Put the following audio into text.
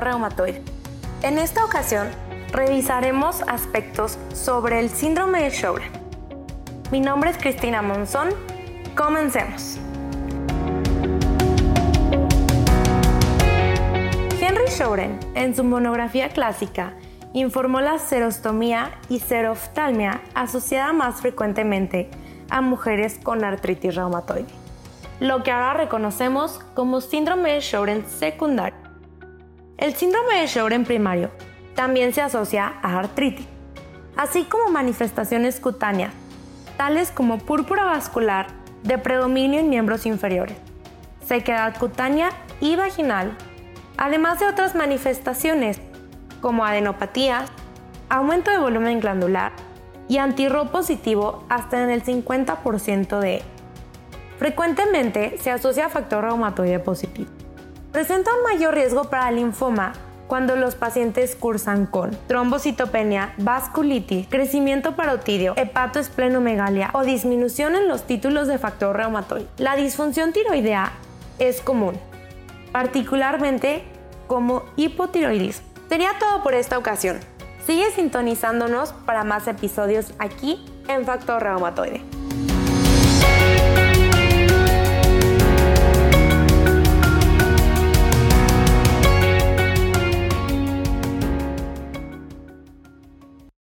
reumatoide. En esta ocasión, revisaremos aspectos sobre el síndrome de Sjögren. Mi nombre es Cristina Monzón. Comencemos. Henry Sjögren, en su monografía clásica, informó la serostomía y seroftalmia asociada más frecuentemente a mujeres con artritis reumatoide, lo que ahora reconocemos como síndrome de Sjögren secundario. El síndrome de Sjögren primario también se asocia a artritis, así como manifestaciones cutáneas, tales como púrpura vascular de predominio en miembros inferiores, sequedad cutánea y vaginal, además de otras manifestaciones como adenopatías, aumento de volumen glandular y antirro positivo hasta en el 50% de Frecuentemente se asocia a factor reumatoide positivo. Presenta un mayor riesgo para linfoma cuando los pacientes cursan con trombocitopenia, vasculitis, crecimiento parotidio, hepatoesplenomegalia o disminución en los títulos de factor reumatoide. La disfunción tiroidea es común, particularmente como hipotiroidismo. Sería todo por esta ocasión. Sigue sintonizándonos para más episodios aquí en Factor Reumatoide.